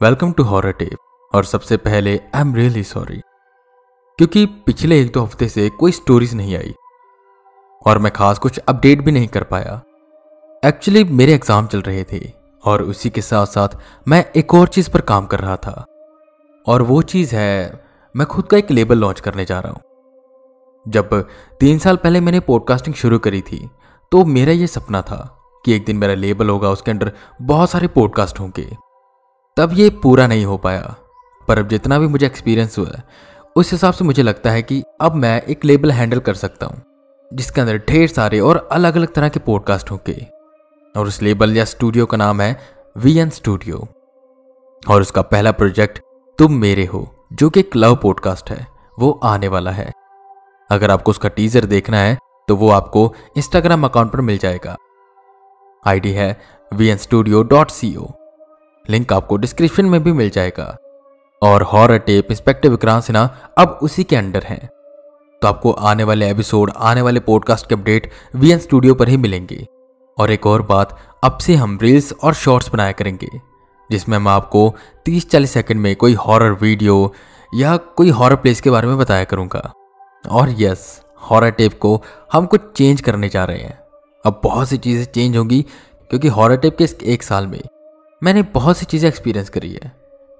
Welcome to horror tape और सबसे पहले आई एम रियली सॉरी क्योंकि पिछले एक दो हफ़्ते से कोई स्टोरीज नहीं आई। और मैं खास कुछ अपडेट भी नहीं कर पाया। एक्चुअली मेरे एग्ज़ाम चल रहे थे। और उसी के साथ साथ मैं एक और चीज़ पर काम कर रहा था। और वो चीज़ है, मैं खुद का एक लेबल लॉन्च करने जा रहा हूँ। जब तीन साल पहले मैंने पॉडकास्टिंग शुरू करी थी तो मेरा ये सपना था कि एक दिन मेरा लेबल होगा, उसके अंदर बहुत सारे पॉडकास्ट होंगे। तब ये पूरा नहीं हो पाया। पर अब जितना भी मुझे एक्सपीरियंस हुआ है उस हिसाब से मुझे लगता है कि अब मैं एक लेबल हैंडल कर सकता हूँ, जिसके अंदर ढेर सारे और अलग अलग तरह के पॉडकास्ट होंगे। और उस लेबल या स्टूडियो का नाम है वी एन स्टूडियो और उसका पहला प्रोजेक्ट तुम मेरे हो, जो कि एक लव पॉडकास्ट है, वो आने वाला है। अगर आपको उसका टीजर देखना है तो वो आपको इंस्टाग्राम अकाउंट पर मिल जाएगा। आईडी है V N studio dot C O link आपको डिस्क्रिप्शन में भी मिल जाएगा। और horror tape inspector Vikrant Sinha अब उसी के अंडर हैं। तो आपको आने वाले एपिसोड, आने वाले पॉडकास्ट के अपडेट वीएन स्टूडियो पर ही मिलेंगे। और एक और बात, अब से हम रील्स और शॉर्ट्स बनाया करेंगे, जिसमें मैं आपको 30-40 सेकंड में कोई हॉरर वीडियो या कोई हॉरर प्लेस के बारे में बताया करूँगा। और यस हॉरर टेप को हम कुछ चेंज करने जा रहे हैं। अब बहुत सी चीज़ें चेंज होंगी, क्योंकि हॉरर टेप के एक साल में मैंने बहुत सी चीज़ें एक्सपीरियंस करी है,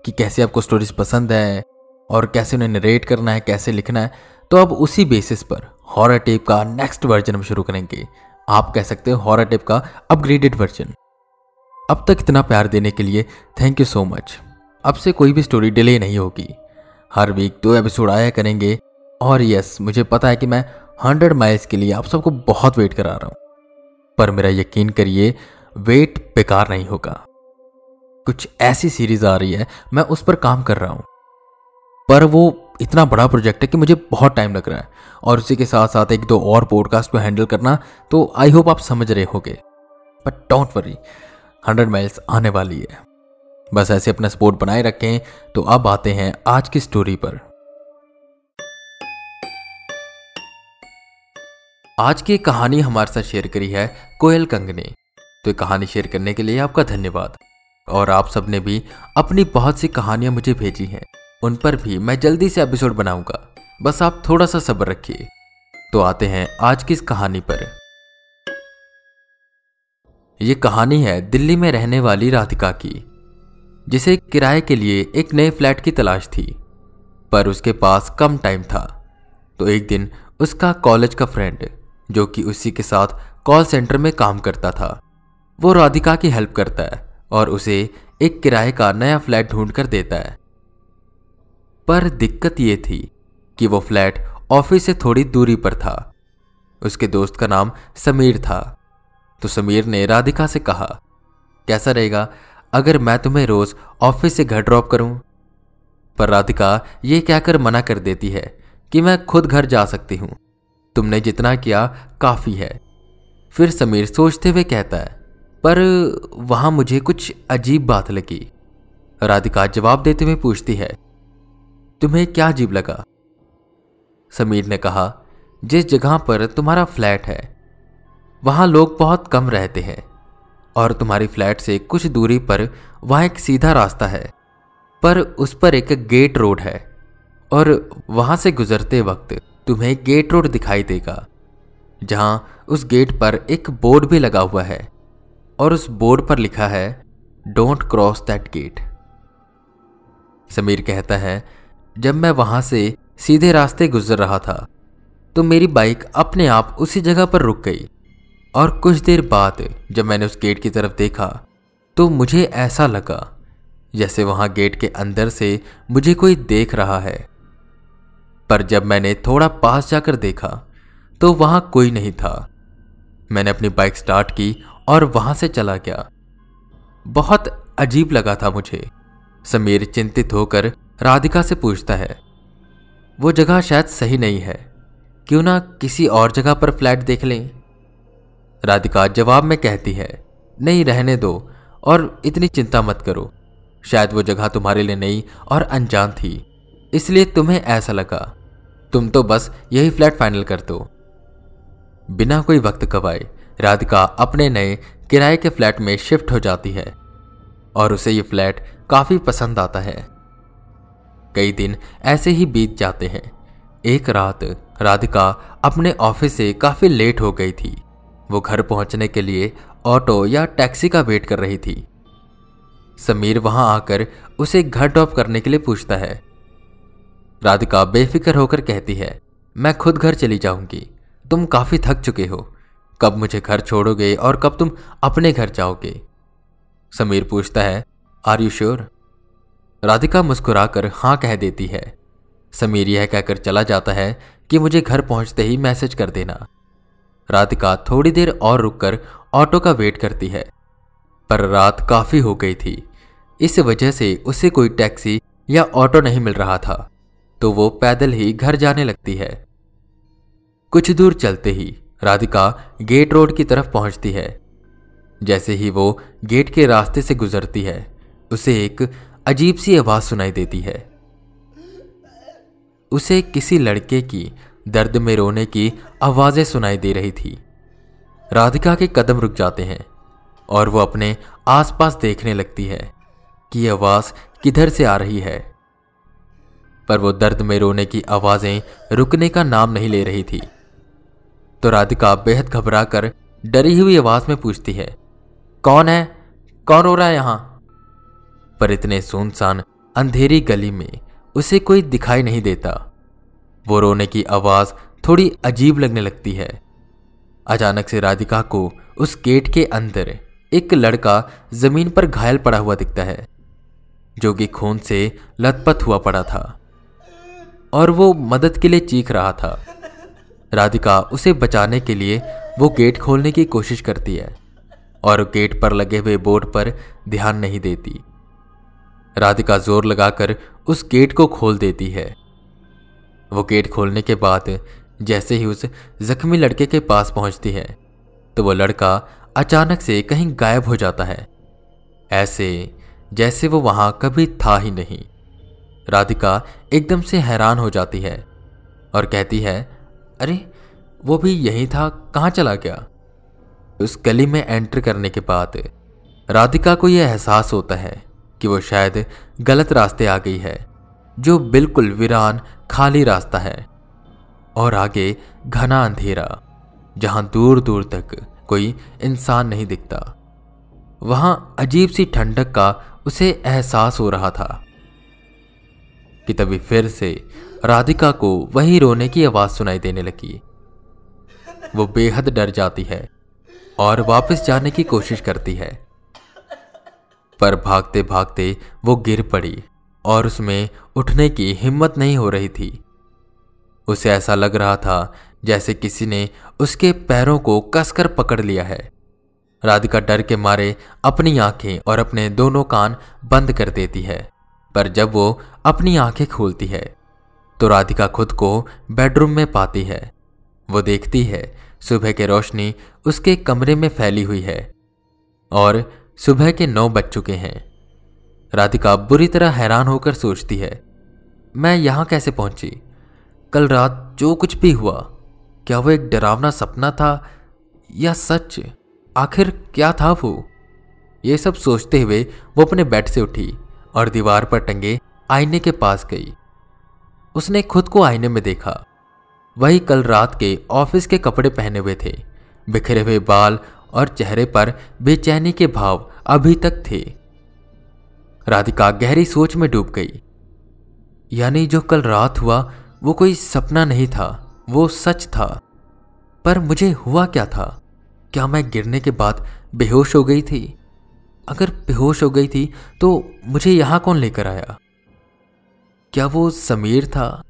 कि कैसे आपको स्टोरीज पसंद है और कैसे उन्हें नरेट करना है, कैसे लिखना है। तो अब उसी बेसिस पर हॉरर टेप का नेक्स्ट वर्जन हम शुरू करेंगे। आप कह सकते हो हॉरर टेप का अपग्रेडेड वर्जन अब तक इतना प्यार देने के लिए थैंक यू सो मच अब से कोई भी स्टोरी डिले नहीं होगी। हर वीक दो एपिसोड आया करेंगे। और यस मुझे पता है कि मैं हंड्रेड माइल्स के लिए आप सबको बहुत वेट करा रहा हूँ। पर मेरा यकीन करिए वेट बेकार नहीं होगा। कुछ ऐसी सीरीज़ आ रही है, मैं उस पर काम कर रहा हूँ। पर वो इतना बड़ा प्रोजेक्ट है कि मुझे बहुत टाइम लग रहा है। और उसी के साथ साथ एक दो और पॉडकास्ट को हैंडल करना तो आई होप आप समझ रहे होगे। But don't worry hundred miles आने वाली है। बस ऐसे अपना सपोर्ट बनाए रखें तो अब आते हैं आज की स्टोरी पर। आज की कहानी हमारे साथ शेयर करी है, कोयल कंग ने तो कहानी शेयर करने के लिए आपका धन्यवाद। और आप सबने भी अपनी बहुत सी कहानियाँ मुझे भेजी हैं। उन पर भी मैं जल्दी से एपिसोड बनाऊँगा। बस आप थोड़ा सा सब्र रखिए। तो आते हैं आज की इस कहानी पर। यह कहानी है दिल्ली में रहने वाली राधिका की, जिसे किराए के लिए एक नए फ्लैट की तलाश थी, पर उसके पास कम टाइम था। तो एक दिन उसका कॉलेज का फ्रेंड, जो कि उसी के साथ कॉल सेंटर में काम करता था, वो राधिका की हेल्प करता है। और उसे एक किराए का नया फ्लैट ढूंढ कर देता है। पर दिक्कत ये थी कि वो फ्लैट ऑफ़िस से थोड़ी दूरी पर था। उसके दोस्त का नाम समीर था। तो समीर ने राधिका से कहा, कैसा रहेगा अगर मैं तुम्हें रोज ऑफ़िस से घर ड्रॉप करूँ? पर राधिका ये कहकर मना कर देती है कि मैं खुद घर जा सकती हूँ। तुमने जितना किया काफ़ी है। फिर समीर सोचते हुए कहता है पर वहाँ मुझे कुछ अजीब बात लगी। राधिका जवाब देते हुए पूछती है, तुम्हें क्या अजीब लगा? समीर ने कहा, जिस जगह पर तुम्हारा फ्लैट है, वहाँ लोग बहुत कम रहते हैं, और तुम्हारी फ्लैट से कुछ दूरी पर वहाँ एक सीधा रास्ता है, पर उस पर एक गेट रोड है, और वहाँ से गुजरते वक्त तुम्हें गेट रोड दिखाई देगा, जहाँ उस गेट पर एक बोर्ड भी लगा हुआ है। और उस बोर्ड पर लिखा है don't cross that gate Sameer कहता है, जब मैं वहाँ से सीधे रास्ते गुजर रहा था तो मेरी बाइक अपने आप उसी जगह पर रुक गई। और कुछ देर बाद जब मैंने उस गेट की तरफ़ देखा तो मुझे ऐसा लगा, जैसे वहाँ गेट के अंदर से मुझे कोई देख रहा है। पर जब मैंने थोड़ा पास जाकर देखा तो वहाँ कोई नहीं था। मैंने अपनी बाइक स्टार्ट की और वहाँ से चला गया। बहुत अजीब लगा था मुझे। समीर चिंतित होकर राधिका से पूछता है, वो जगह शायद सही नहीं है। क्यों ना किसी और जगह पर फ्लैट देख लें? राधिका जवाब में कहती है, नहीं, रहने दो और इतनी चिंता मत करो। शायद वो जगह तुम्हारे लिए नई और अनजान थी, इसलिए तुम्हें ऐसा लगा। तुम तो बस यही फ्लैट फाइनल कर दो। बिना कोई वक्त गवाए राधिका अपने नए किराए के फ्लैट में शिफ्ट हो जाती है और उसे ये फ्लैट काफ़ी पसंद आता है। कई दिन ऐसे ही बीत जाते हैं। एक रात राधिका अपने ऑफ़िस से काफ़ी लेट हो गई थी। वो घर पहुँचने के लिए ऑटो या टैक्सी का वेट कर रही थी। समीर वहाँ आकर उसे घर ड्रॉप करने के लिए पूछता है। राधिका बेफिक्र होकर कहती है, मैं खुद घर चली जाऊँगी। तुम काफ़ी थक चुके हो। कब मुझे घर छोड़ोगे और कब तुम अपने घर जाओगे? समीर पूछता है आर यू श्योर राधिका मुस्कुराकर हाँ कह देती है। समीर यह कहकर चला जाता है कि मुझे घर पहुँचते ही मैसेज कर देना। राधिका थोड़ी देर और रुककर ऑटो का वेट करती है। पर रात काफ़ी हो गई थी। इस वजह से उसे कोई टैक्सी या ऑटो नहीं मिल रहा था। तो वो पैदल ही घर जाने लगती है। कुछ दूर चलते ही राधिका गेट रोड की तरफ़ पहुँचती है। जैसे ही वो गेट के रास्ते से गुजरती है, उसे एक अजीब सी आवाज़ सुनाई देती है। उसे किसी लड़के की दर्द में रोने की आवाज़ें सुनाई दे रही थी। राधिका के कदम रुक जाते हैं और वो अपने आसपास देखने लगती है कि आवाज़ किधर से आ रही है। पर वो दर्द में रोने की आवाज़ें रुकने का नाम नहीं ले रही थी। तो राधिका बेहद घबरा कर डरी हुई आवाज़ में पूछती है, कौन है? कौन रो रहा है यहाँ? पर इतने सुनसान अंधेरी गली में उसे कोई दिखाई नहीं देता। वो रोने की आवाज़ थोड़ी अजीब लगने लगती है। अचानक से राधिका को उस गेट के अंदर एक लड़का ज़मीन पर घायल पड़ा हुआ दिखता है, जो कि खून से लथपथ हुआ पड़ा था और वो मदद के लिए चीख रहा था। राधिका उसे बचाने के लिए वो गेट खोलने की कोशिश करती है और गेट पर लगे हुए बोर्ड पर ध्यान नहीं देती। राधिका ज़ोर लगाकर उस गेट को खोल देती है। वो गेट खोलने के बाद जैसे ही उस जख्मी लड़के के पास पहुँचती है तो वो लड़का अचानक से कहीं गायब हो जाता है। ऐसे जैसे वो वहाँ कभी था ही नहीं। राधिका एकदम से हैरान हो जाती है और कहती है अरे, वो भी यही था, कहाँ चला गया? उस गली में एंटर करने के बाद राधिका को यह एहसास होता है कि वो शायद गलत रास्ते आ गई है, जो बिल्कुल वीरान, खाली रास्ता है। और आगे घना अंधेरा, जहाँ दूर दूर तक कोई इंसान नहीं दिखता। वहाँ अजीब सी ठंडक का उसे एहसास हो रहा था कि तभी फिर से राधिका को वही रोने की आवाज़ सुनाई देने लगी। वो बेहद डर जाती है और वापस जाने की कोशिश करती है। पर भागते भागते वो गिर पड़ी और उसमें उठने की हिम्मत नहीं हो रही थी। उसे ऐसा लग रहा था जैसे किसी ने उसके पैरों को कसकर पकड़ लिया है। राधिका डर के मारे अपनी आँखें और अपने दोनों कान बंद कर देती है, पर जब वो अपनी आँखें खोलती है तो राधिका खुद को बेडरूम में पाती है। वो देखती है, सुबह की रोशनी उसके कमरे में फैली हुई है और सुबह के नौ बज चुके हैं। राधिका बुरी तरह हैरान होकर सोचती है, मैं यहाँ कैसे पहुँची? कल रात जो कुछ भी हुआ, क्या वो एक डरावना सपना था या सच? आखिर क्या था वो? ये सब सोचते हुए वो अपने बेड से उठी और दीवार पर टंगे आईने के पास गई। उसने खुद को आईने में देखा। वही कल रात के ऑफ़िस के कपड़े पहने हुए थे। बिखरे हुए बाल और चेहरे पर बेचैनी के भाव अभी तक थे। राधिका गहरी सोच में डूब गई। यानी जो कल रात हुआ, वो कोई सपना नहीं था, वो सच था। पर मुझे हुआ क्या था? क्या मैं गिरने के बाद बेहोश हो गई थी? अगर बेहोश हो गई थी तो मुझे यहाँ कौन लेकर आया? क्या वो समीर था?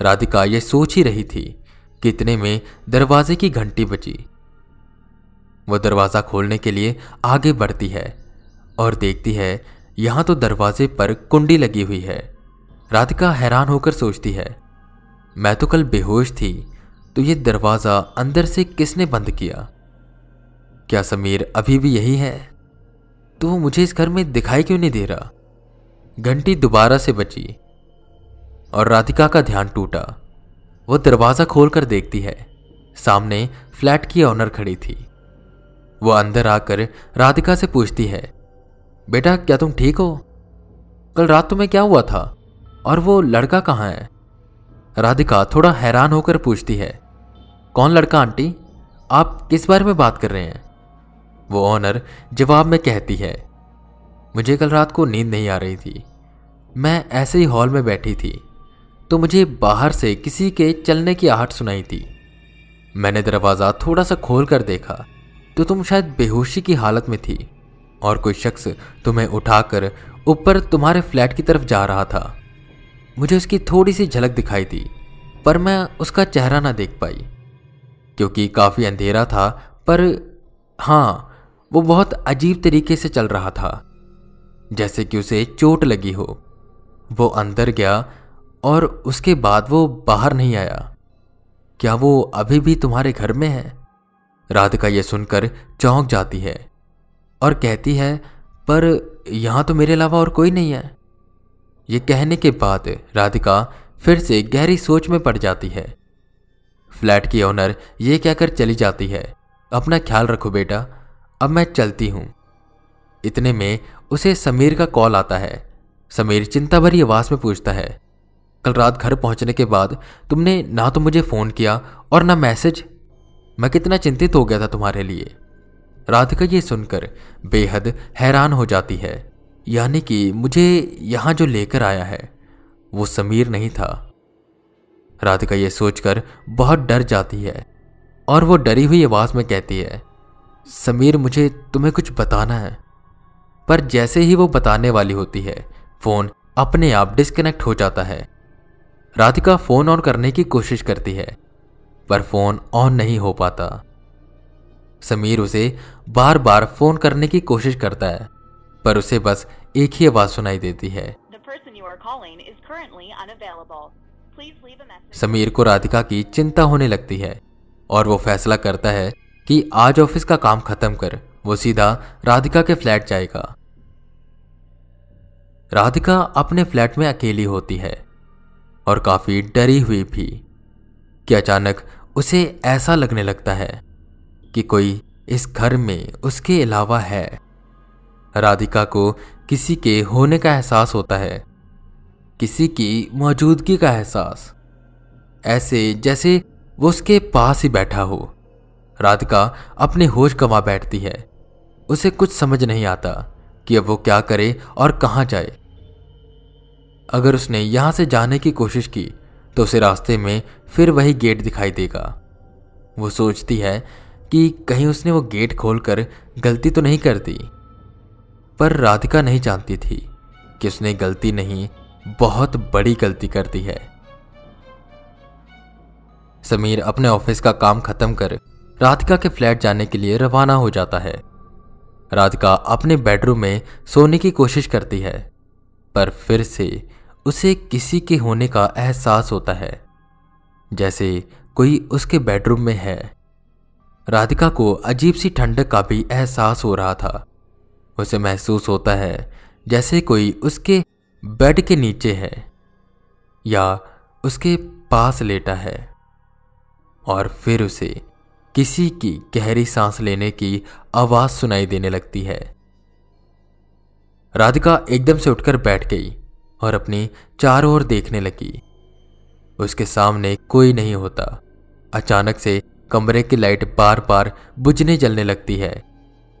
राधिका यह सोच ही रही थी कितने में दरवाजे की घंटी बची वह दरवाज़ा खोलने के लिए आगे बढ़ती है और देखती है, यहाँ तो दरवाजे पर कुंडी लगी हुई है। राधिका हैरान होकर सोचती है, मैं तो कल बेहोश थी तो ये दरवाज़ा अंदर से किसने बंद किया? क्या समीर अभी भी यही है? तो वो मुझे इस घर में दिखाई क्यों नहीं दे रहा? घंटी दोबारा से बची और राधिका का ध्यान टूटा। वो दरवाज़ा खोलकर देखती है। सामने फ्लैट की ऑनर खड़ी थी। वो अंदर आकर राधिका से पूछती है, बेटा, क्या तुम ठीक हो? कल रात तुम्हें क्या हुआ था? और वो लड़का कहाँ है? राधिका थोड़ा हैरान होकर पूछती है, कौन लड़का, आंटी? आप किस बारे में बात कर रहे हैं? वो ऑनर जवाब में कहती है, मुझे कल रात को नींद नहीं आ रही थी। मैं ऐसे ही हॉल में बैठी थी। तो मुझे बाहर से किसी के चलने की आहट सुनाई थी मैंने दरवाज़ा थोड़ा सा खोल कर देखा तो तुम शायद बेहोशी की हालत में थी, और कोई शख्स तुम्हें उठाकर ऊपर तुम्हारे फ्लैट की तरफ़ जा रहा था। मुझे उसकी थोड़ी सी झलक दिखाई दी, पर मैं उसका चेहरा ना देख पाई, क्योंकि काफ़ी अंधेरा था, पर हाँ वो बहुत अजीब तरीके से चल रहा था। जैसे कि उसे चोट लगी हो, वो अंदर गया और उसके बाद वो बाहर नहीं आया। क्या वो अभी भी तुम्हारे घर में है? राधिका यह सुनकर चौंक जाती है और कहती है, पर यहाँ तो मेरे अलावा और कोई नहीं है। ये कहने के बाद राधिका फिर से गहरी सोच में पड़ जाती है। फ्लैट की ओनर ये कहकर चली जाती है, अपना ख्याल रखो बेटा, अब मैं चलती हूँ। इतने में उसे समीर का कॉल आता है। समीर चिंता भरी आवाज़ में पूछता है कल रात घर पहुँचने के बाद तुमने ना तो मुझे फ़ोन किया और ना मैसेज। मैं कितना चिंतित हो गया था तुम्हारे लिए। राधिका ये सुनकर बेहद हैरान हो जाती है। यानी कि मुझे यहाँ जो लेकर आया है, वो समीर नहीं था। राधिका ये सोचकर बहुत डर जाती है और वो डरी हुई आवाज़ में कहती है, समीर, मुझे तुम्हें कुछ बताना है। पर जैसे ही वो बताने वाली होती है, फ़ोन अपने आप डिस्कनेक्ट हो जाता है। राधिका फ़ोन ऑन करने की कोशिश करती है पर फ़ोन ऑन नहीं हो पाता। समीर उसे बार बार फ़ोन करने की कोशिश करता है पर उसे बस एक ही आवाज़ सुनाई देती है। समीर को राधिका की चिंता होने लगती है और वो फैसला करता है कि आज ऑफ़िस का काम खत्म कर वो सीधा राधिका के फ्लैट जाएगा। राधिका अपने फ्लैट में अकेली होती है। और काफ़ी डरी हुई भी, कि अचानक उसे ऐसा लगने लगता है कि कोई इस घर में उसके अलावा है। राधिका को किसी के होने का एहसास होता है, किसी की मौजूदगी का एहसास, ऐसे जैसे वो उसके पास ही बैठा हो। राधिका अपने होश गंवा बैठती है, उसे कुछ समझ नहीं आता कि अब वो क्या करे और कहाँ जाए। अगर उसने यहाँ से जाने की कोशिश की तो उसे रास्ते में फिर वही गेट दिखाई देगा। वो सोचती है कि कहीं उसने वो गेट खोलकर गलती तो नहीं कर दी, पर राधिका नहीं जानती थी कि उसने गलती नहीं, बहुत बड़ी गलती कर दी है। समीर अपने ऑफ़िस का काम खत्म कर राधिका के फ्लैट जाने के लिए रवाना हो जाता है। राधिका अपने बेडरूम में सोने की कोशिश करती है, पर फिर से उसे किसी के होने का एहसास होता है। जैसे कोई उसके बेडरूम में है। राधिका को अजीब सी ठंडक का भी एहसास हो रहा था। उसे महसूस होता है जैसे कोई उसके बेड के नीचे है या उसके पास लेटा है। और फिर उसे किसी की गहरी सांस लेने की आवाज़ सुनाई देने लगती है। राधिका एकदम से उठकर बैठ गई। और अपनी चारों ओर देखने लगी। उसके सामने कोई नहीं होता। अचानक से कमरे की लाइट बार बार बुझने जलने लगती है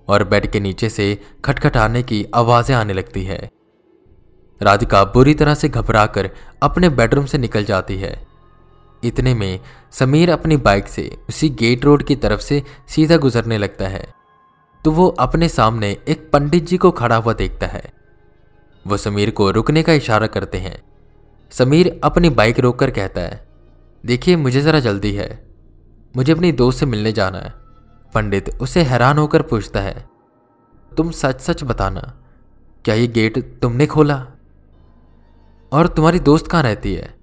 और बेड के नीचे से खटखटाने की आवाज़ें आने लगती है। राधिका बुरी तरह से घबराकर अपने बेडरूम से निकल जाती है। इतने में समीर अपनी बाइक से उसी गेट रोड की तरफ़ से सीधा गुजरने लगता है। तो वो अपने सामने एक पंडित जी को खड़ा हुआ देखता है। वो समीर को रुकने का इशारा करते हैं। समीर अपनी बाइक रोककर कहता है, देखिए, मुझे ज़रा जल्दी है। मुझे अपनी दोस्त से मिलने जाना है। पंडित उसे हैरान होकर पूछता है, तुम सच सच बताना, क्या ये गेट तुमने खोला? और तुम्हारी दोस्त कहाँ रहती है?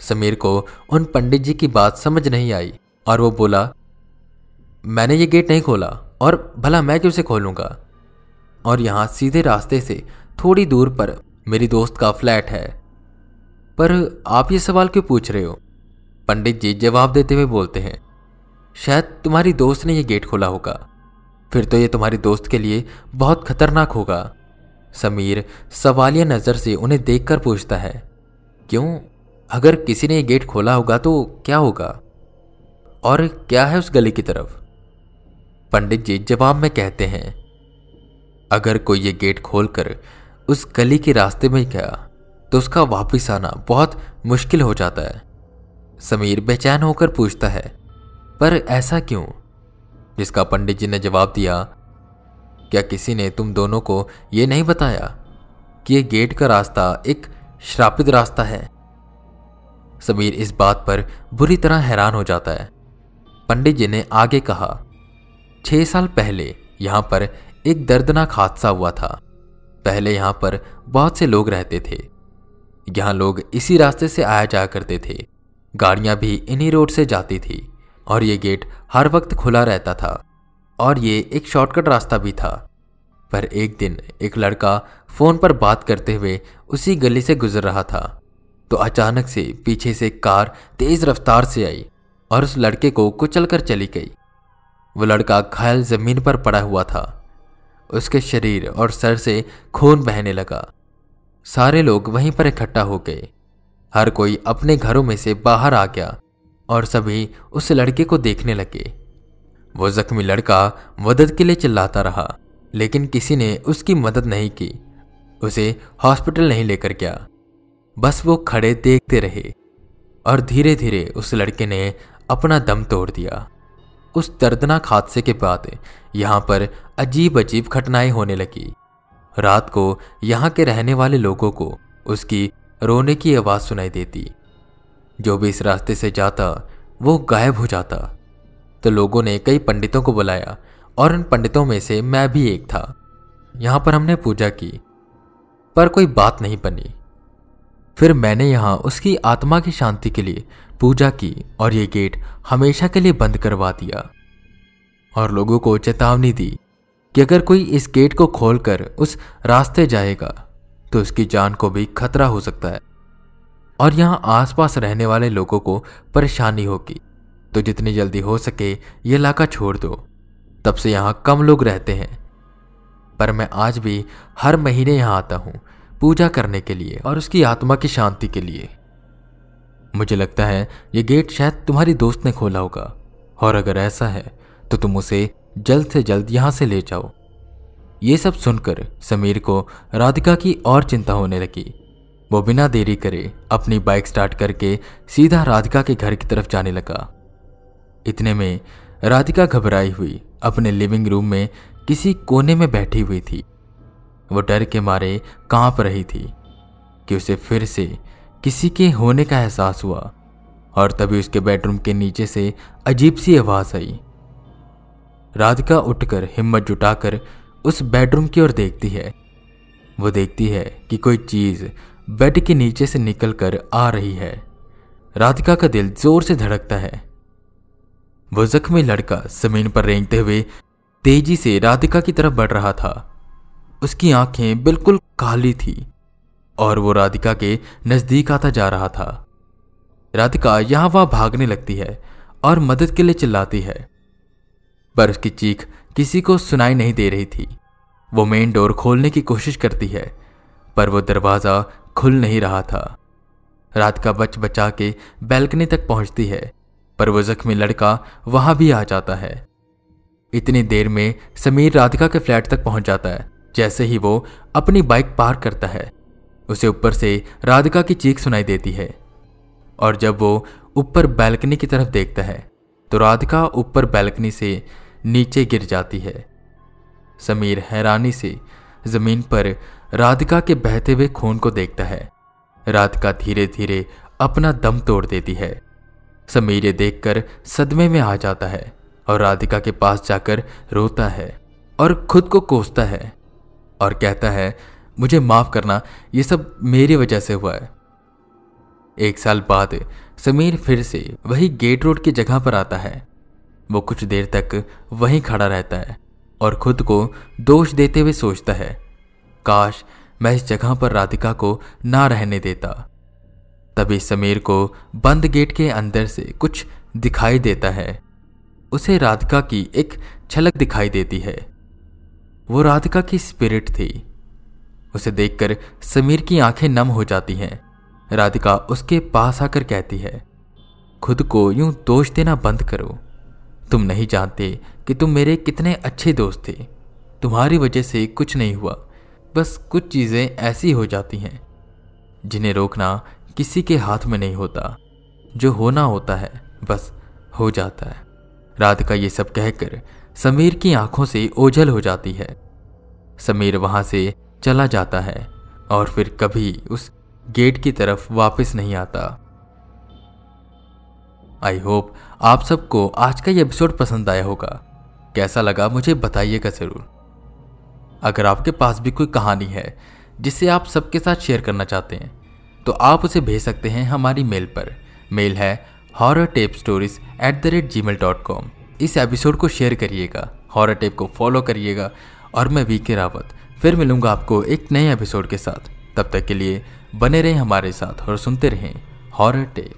समीर को उन पंडित जी की बात समझ नहीं आई और वो बोला, मैंने ये गेट नहीं खोला और भला मैं क्यों से खोलूँगा? और यहाँ सीधे रास्ते से थोड़ी दूर पर मेरी दोस्त का फ्लैट है। पर आप ये सवाल क्यों पूछ रहे हो? पंडित जी जवाब देते हुए बोलते हैं, शायद तुम्हारी दोस्त ने यह गेट खोला होगा। फिर तो ये तुम्हारी दोस्त के लिए बहुत खतरनाक होगा। समीर सवालिया नज़र से उन्हें देखकर पूछता है, क्यों? अगर किसी ने ये गेट खोला होगा तो क्या होगा? और क्या है उस गली की तरफ़? पंडित जी जवाब में कहते हैं अगर कोई ये गेट खोलकर उस गली के रास्ते में गया तो उसका वापस आना बहुत मुश्किल हो जाता है। समीर बेचैन होकर पूछता है, पर ऐसा क्यों? जिसका पंडित जी ने जवाब दिया, क्या किसी ने तुम दोनों को यह नहीं बताया कि यह गेट का रास्ता एक श्रापित रास्ता है? समीर इस बात पर बुरी तरह हैरान हो जाता है। पंडित जी ने आगे कहा, छह साल पहले यहाँ पर एक दर्दनाक हादसा हुआ था। पहले यहाँ पर बहुत से लोग रहते थे। यहाँ लोग इसी रास्ते से आया जाया करते थे। गाड़ियाँ भी इन्हीं रोड से जाती थी और ये गेट हर वक्त खुला रहता था और ये एक शॉर्टकट रास्ता भी था। पर एक दिन एक लड़का फ़ोन पर बात करते हुए उसी गली से गुजर रहा था। तो अचानक से पीछे से कार तेज रफ्तार से आई और उस लड़के को कुचल कर चली गई। वो लड़का घायल ज़मीन पर पड़ा हुआ था। उसके शरीर और सर से खून बहने लगा। सारे लोग वहीं पर इकट्ठा हो गए। हर कोई अपने घरों में से बाहर आ गया और सभी उस लड़के को देखने लगे। वो जख्मी लड़का मदद के लिए चिल्लाता रहा, लेकिन किसी ने उसकी मदद नहीं की। उसे हॉस्पिटल नहीं लेकर गया। बस वो खड़े देखते रहे और धीरे धीरे उस लड़के ने अपना दम तोड़ दिया। उस दर्दनाक हादसे के बाद यहाँ पर अजीब अजीब घटनाएँ होने लगी। रात को यहाँ के रहने वाले लोगों को उसकी रोने की आवाज़ सुनाई देती। जो भी इस रास्ते से जाता, वो गायब हो जाता। तो लोगों ने कई पंडितों को बुलाया और उन पंडितों में से मैं भी एक था। यहाँ पर हमने पूजा की, पर कोई बात नहीं बनी। फिर मैंने यहाँ उसकी आत्मा की शांति के लिए पूजा की और ये गेट हमेशा के लिए बंद करवा दिया। और लोगों को चेतावनी दी कि अगर कोई इस गेट को खोलकर उस रास्ते जाएगा तो उसकी जान को भी खतरा हो सकता है। और यहाँ आसपास रहने वाले लोगों को परेशानी होगी। तो जितनी जल्दी हो सके ये इलाका छोड़ दो। तब से यहाँ कम लोग रहते हैं। पर मैं आज भी हर महीने यहाँ आता हूँ, पूजा करने के लिए और उसकी आत्मा की शांति के लिए। मुझे लगता है ये गेट शायद तुम्हारी दोस्त ने खोला होगा। और अगर ऐसा है तो तुम उसे जल्द से जल्द यहाँ से ले जाओ। ये सब सुनकर समीर को राधिका की और चिंता होने लगी। वो बिना देरी करे अपनी बाइक स्टार्ट करके सीधा राधिका के घर की तरफ़ जाने लगा। इतने में राधिका घबराई हुई, अपने लिविंग रूम में किसी कोने में बैठी हुई थी। वो डर के मारे काँप रही थी कि उसे फिर से किसी के होने का एहसास हुआ और तभी उसके बेडरूम के नीचे से अजीब सी आवाज़ आई। राधिका उठकर हिम्मत जुटाकर उस बेडरूम की ओर देखती है। वो देखती है कि कोई चीज़ बेड के नीचे से निकलकर आ रही है। राधिका का दिल ज़ोर से धड़कता है। वो जख्मी लड़का ज़मीन पर रेंगते हुए तेज़ी से राधिका की तरफ़ बढ़ रहा था। उसकी आँखें बिल्कुल काली थी और वो राधिका के नज़दीक आता जा रहा था। राधिका यहाँ वहाँ भागने लगती है और मदद के लिए चिल्लाती है। पर उसकी चीख किसी को सुनाई नहीं दे रही थी। वो मेन डोर खोलने की कोशिश करती है, पर वो दरवाज़ा खुल नहीं रहा था। रात का बच बचा के बैल्कनी तक पहुँचती है, पर वो जख्मी लड़का वहाँ भी आ जाता है। इतनी देर में समीर राधिका के फ्लैट तक पहुँच जाता है, जैसे ही वो अपनी बाइक पार करता है। उसे ऊपर से राधिका की चीख सुनाई देती है, और जब वो ऊपर बैल्कनी की तरफ़ देखता है तो राधिका ऊपर बैल्कनी से नीचे गिर जाती है। समीर हैरानी से ज़मीन पर राधिका के बहते हुए खून को देखता है। राधिका धीरे धीरे अपना दम तोड़ देती है। समीर ये देखकर सदमे में आ जाता है और राधिका के पास जाकर रोता है और खुद को कोसता है और कहता है, मुझे माफ़ करना, ये सब मेरी वजह से हुआ है। एक साल बाद समीर फिर से वही गेट रोड की जगह पर आता है। वो कुछ देर तक वहीं खड़ा रहता है और खुद को दोष देते हुए सोचता है। काश मैं इस जगह पर राधिका को ना रहने देता। तभी समीर को बंद गेट के अंदर से कुछ दिखाई देता है। उसे राधिका की एक छलक दिखाई देती है। वो राधिका की स्पिरिट थी। उसे देखकर समीर की आँखें नम हो जाती हैं। राधिका उसके पास आकर कहती है, खुद को यूँ दोष देना बंद करो। तुम नहीं जानते कि तुम मेरे कितने अच्छे दोस्त थे। तुम्हारी वजह से कुछ नहीं हुआ। बस कुछ चीज़ें ऐसी हो जाती हैं, जिन्हें रोकना किसी के हाथ में नहीं होता। जो होना होता है, बस हो जाता है। राधिका ये सब कहकर समीर की आँखों से ओझल हो जाती है। समीर वहाँ से चला जाता है और फिर कभी उस गेट की तरफ़ वापस नहीं आता। आई होप आप सबको आज का ये एपिसोड पसंद आया होगा। कैसा लगा मुझे बताइएगा ज़रूर। अगर आपके पास भी कोई कहानी है, जिसे आप सबके साथ शेयर करना चाहते हैं तो आप उसे भेज सकते हैं हमारी मेल पर। मेल है horror tape stories at the rate G mail dot com इस एपिसोड को शेयर करिएगा हॉरर टेप को फॉलो करिएगा, और मैं वी के रावत फिर मिलूँगा आपको एक नए एपिसोड के साथ। तब तक के लिए बने रहें हमारे साथ और सुनते रहें हॉरर टेप